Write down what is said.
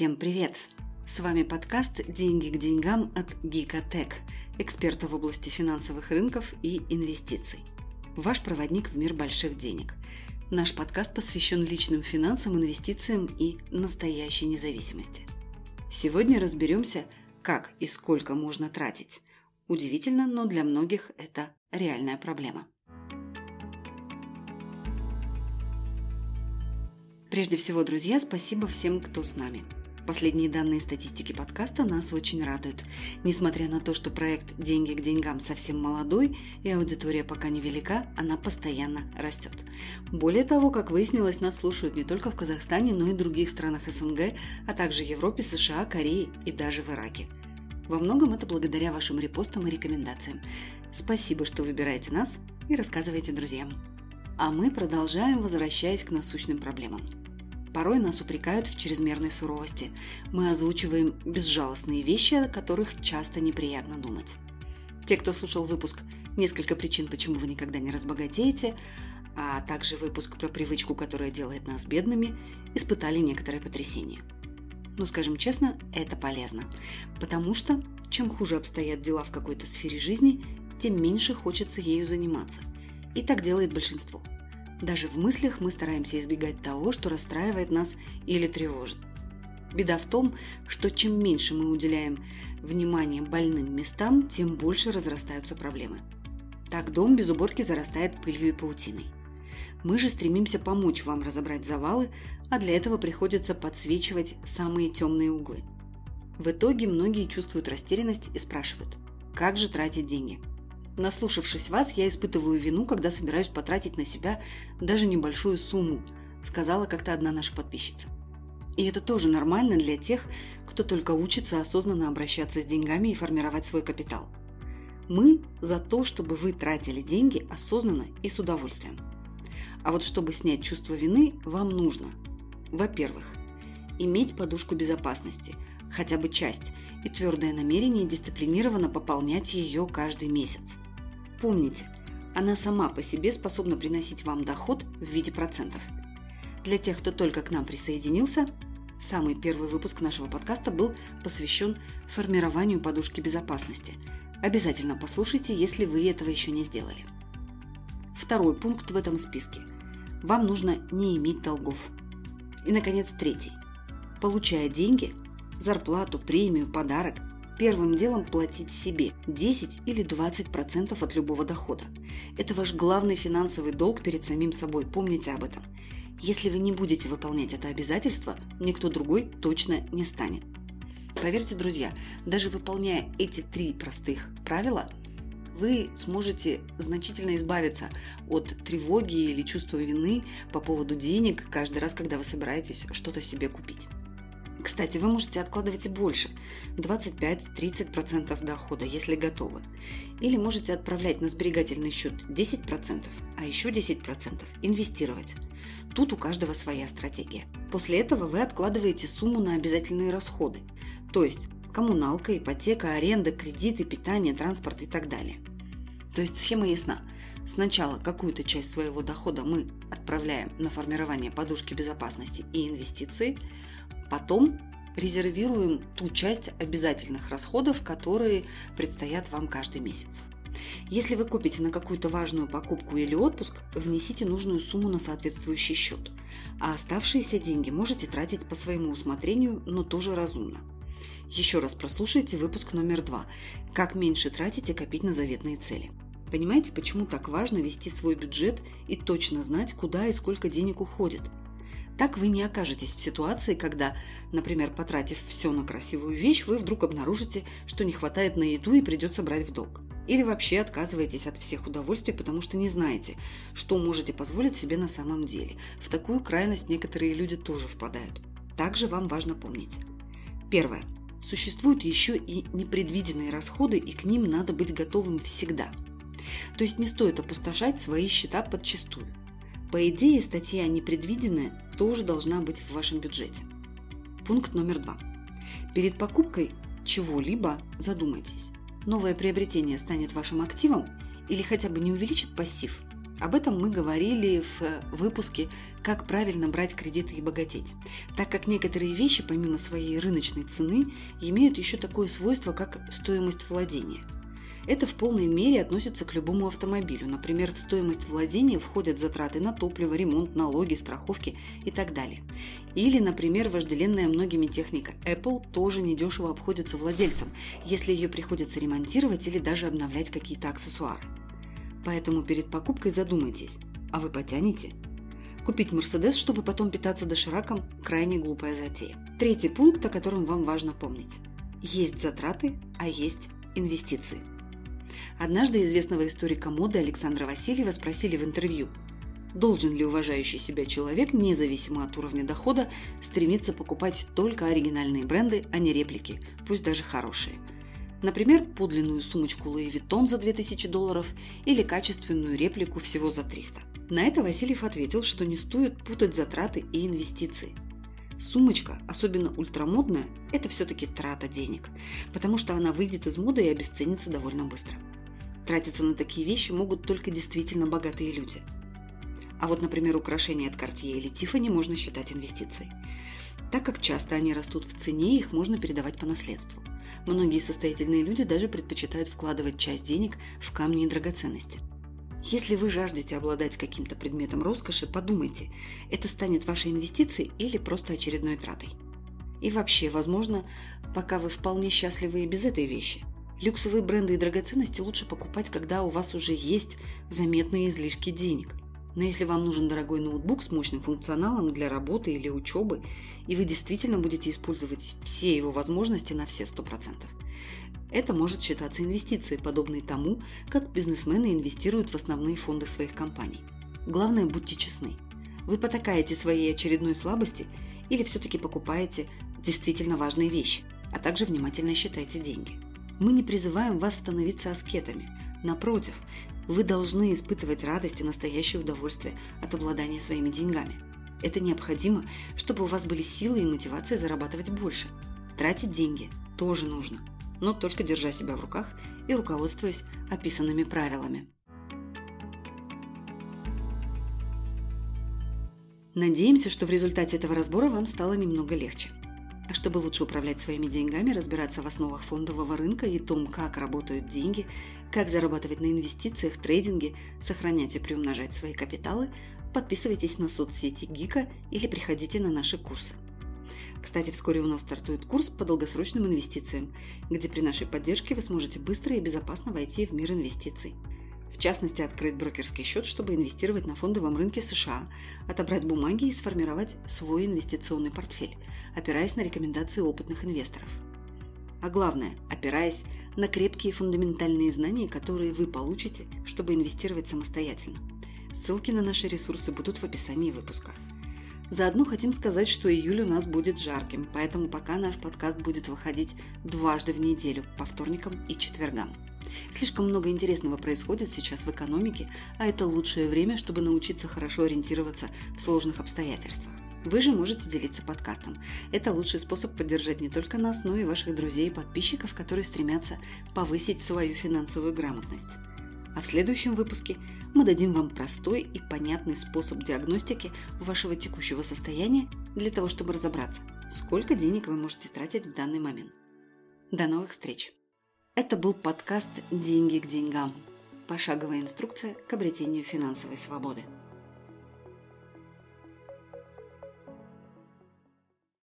Всем привет! С вами подкаст «Деньги к деньгам» от Гикотек, эксперта в области финансовых рынков и инвестиций. Ваш проводник в мир больших денег. Наш подкаст посвящен личным финансам, инвестициям и настоящей независимости. Сегодня разберемся, как и сколько можно тратить. Удивительно, но для многих это реальная проблема. Прежде всего, друзья, спасибо всем, кто с нами. Последние данные статистики подкаста нас очень радуют. Несмотря на то, что проект «Деньги к деньгам» совсем молодой и аудитория пока невелика, она постоянно растет. Более того, как выяснилось, нас слушают не только в Казахстане, но и других странах СНГ, а также Европе, США, Корее и даже в Ираке. Во многом это благодаря вашим репостам и рекомендациям. Спасибо, что выбираете нас и рассказываете друзьям. А мы продолжаем, возвращаясь к насущным проблемам – Порой нас упрекают в чрезмерной суровости. Мы озвучиваем безжалостные вещи, о которых часто неприятно думать. Те, кто слушал выпуск «Несколько причин, почему вы никогда не разбогатеете», а также выпуск про привычку, которая делает нас бедными, испытали некоторое потрясение. Но, скажем честно, это полезно, потому что чем хуже обстоят дела в какой-то сфере жизни, тем меньше хочется ею заниматься. И так делает большинство – даже в мыслях мы стараемся избегать того, что расстраивает нас или тревожит. Беда в том, что чем меньше мы уделяем внимания больным местам, тем больше разрастаются проблемы. Так дом без уборки зарастает пылью и паутиной. Мы же стремимся помочь вам разобрать завалы, а для этого приходится подсвечивать самые темные углы. В итоге многие чувствуют растерянность и спрашивают, как же тратить деньги – Наслушавшись вас, я испытываю вину, когда собираюсь потратить на себя даже небольшую сумму, сказала как-то одна наша подписчица. И это тоже нормально для тех, кто только учится осознанно обращаться с деньгами и формировать свой капитал. Мы за то, чтобы вы тратили деньги осознанно и с удовольствием. А вот чтобы снять чувство вины, вам нужно, во-первых, иметь подушку безопасности, хотя бы часть, и твердое намерение дисциплинированно пополнять ее каждый месяц. Помните, она сама по себе способна приносить вам доход в виде процентов. Для тех, кто только к нам присоединился, самый первый выпуск нашего подкаста был посвящен формированию подушки безопасности. Обязательно послушайте, если вы этого еще не сделали. Второй пункт в этом списке. Вам нужно не иметь долгов. И, наконец, третий. Получая деньги, зарплату, премию, подарок – первым делом платить себе 10 или 20% от любого дохода. Это ваш главный финансовый долг перед самим собой, помните об этом. Если вы не будете выполнять это обязательство, никто другой точно не станет. Поверьте, друзья, даже выполняя эти три простых правила, вы сможете значительно избавиться от тревоги или чувства вины по поводу денег каждый раз, когда вы собираетесь что-то себе купить. Кстати, вы можете откладывать и больше – 25-30% дохода, если готовы. Или можете отправлять на сберегательный счет 10%, а еще 10% инвестировать. Тут у каждого своя стратегия. После этого вы откладываете сумму на обязательные расходы, то есть коммуналка, ипотека, аренда, кредиты, питание, транспорт и так далее. То есть схема ясна. Сначала какую-то часть своего дохода мы отправляем на формирование подушки безопасности и инвестиции – Потом резервируем ту часть обязательных расходов, которые предстоят вам каждый месяц. Если вы купите на какую-то важную покупку или отпуск, внесите нужную сумму на соответствующий счет, а оставшиеся деньги можете тратить по своему усмотрению, но тоже разумно. Еще раз прослушайте выпуск номер два «Как меньше тратить и копить на заветные цели». Понимаете, почему так важно вести свой бюджет и точно знать, куда и сколько денег уходит – так вы не окажетесь в ситуации, когда, например, потратив все на красивую вещь, вы вдруг обнаружите, что не хватает на еду и придется брать в долг. Или вообще отказываетесь от всех удовольствий, потому что не знаете, что можете позволить себе на самом деле. В такую крайность некоторые люди тоже впадают. Также вам важно помнить. Первое. Существуют еще и непредвиденные расходы, и к ним надо быть готовым всегда. То есть не стоит опустошать свои счета подчистую. По идее, статья «Непредвиденное» тоже должна быть в вашем бюджете. Пункт номер два. Перед покупкой чего-либо задумайтесь. Новое приобретение станет вашим активом или хотя бы не увеличит пассив? Об этом мы говорили в выпуске «Как правильно брать кредиты и богатеть», так как некоторые вещи, помимо своей рыночной цены, имеют еще такое свойство, как стоимость владения. Это в полной мере относится к любому автомобилю. Например, в стоимость владения входят затраты на топливо, ремонт, налоги, страховки и так далее. Или, например, вожделенная многими техника Apple тоже недешево обходится владельцам, если ее приходится ремонтировать или даже обновлять какие-то аксессуары. Поэтому перед покупкой задумайтесь, а вы потянете? Купить Мерседес, чтобы потом питаться дошираком – крайне глупая затея. Третий пункт, о котором вам важно помнить. Есть затраты, а есть инвестиции. Однажды известного историка моды Александра Васильева спросили в интервью, должен ли уважающий себя человек, независимо от уровня дохода, стремиться покупать только оригинальные бренды, а не реплики, пусть даже хорошие – Например, подлинную сумочку Louis Vuitton за 2000 долларов или качественную реплику всего за 300. На это Васильев ответил, что не стоит путать затраты и инвестиции. Сумочка, особенно ультрамодная, это все-таки трата денег, потому что она выйдет из моды и обесценится довольно быстро. Тратиться на такие вещи могут только действительно богатые люди. А вот, например, украшения от Cartier или Tiffany можно считать инвестицией. Так как часто они растут в цене, их можно передавать по наследству. Многие состоятельные люди даже предпочитают вкладывать часть денег в камни и драгоценности. Если вы жаждете обладать каким-то предметом роскоши, подумайте, это станет вашей инвестицией или просто очередной тратой. И вообще, возможно, пока вы вполне счастливы и без этой вещи. Люксовые бренды и драгоценности лучше покупать, когда у вас уже есть заметные излишки денег. Но если вам нужен дорогой ноутбук с мощным функционалом для работы или учебы, и вы действительно будете использовать все его возможности на все 100%, это может считаться инвестицией, подобной тому, как бизнесмены инвестируют в основные фонды своих компаний. Главное, будьте честны. Вы потакаете своей очередной слабости или все-таки покупаете действительно важные вещи, а также внимательно считайте деньги. Мы не призываем вас становиться аскетами. Напротив, вы должны испытывать радость и настоящее удовольствие от обладания своими деньгами. Это необходимо, чтобы у вас были силы и мотивация зарабатывать больше. Тратить деньги тоже нужно, но только держа себя в руках и руководствуясь описанными правилами. Надеемся, что в результате этого разбора вам стало немного легче. А чтобы лучше управлять своими деньгами, разбираться в основах фондового рынка и том, как работают деньги, как зарабатывать на инвестициях, трейдинге, сохранять и приумножать свои капиталы, подписывайтесь на соцсети Гика или приходите на наши курсы. Кстати, вскоре у нас стартует курс по долгосрочным инвестициям, где при нашей поддержке вы сможете быстро и безопасно войти в мир инвестиций. В частности, открыть брокерский счет, чтобы инвестировать на фондовом рынке США, отобрать бумаги и сформировать свой инвестиционный портфель, опираясь на рекомендации опытных инвесторов. А главное, опираясь на крепкие фундаментальные знания, которые вы получите, чтобы инвестировать самостоятельно. Ссылки на наши ресурсы будут в описании выпуска. Заодно хотим сказать, что июль у нас будет жарким, поэтому пока наш подкаст будет выходить дважды в неделю, по вторникам и четвергам. Слишком много интересного происходит сейчас в экономике, а это лучшее время, чтобы научиться хорошо ориентироваться в сложных обстоятельствах. Вы же можете делиться подкастом. Это лучший способ поддержать не только нас, но и ваших друзей и подписчиков, которые стремятся повысить свою финансовую грамотность. А в следующем выпуске мы дадим вам простой и понятный способ диагностики вашего текущего состояния для того, чтобы разобраться, сколько денег вы можете тратить в данный момент. До новых встреч! Это был подкаст «Деньги к деньгам» – пошаговая инструкция к обретению финансовой свободы.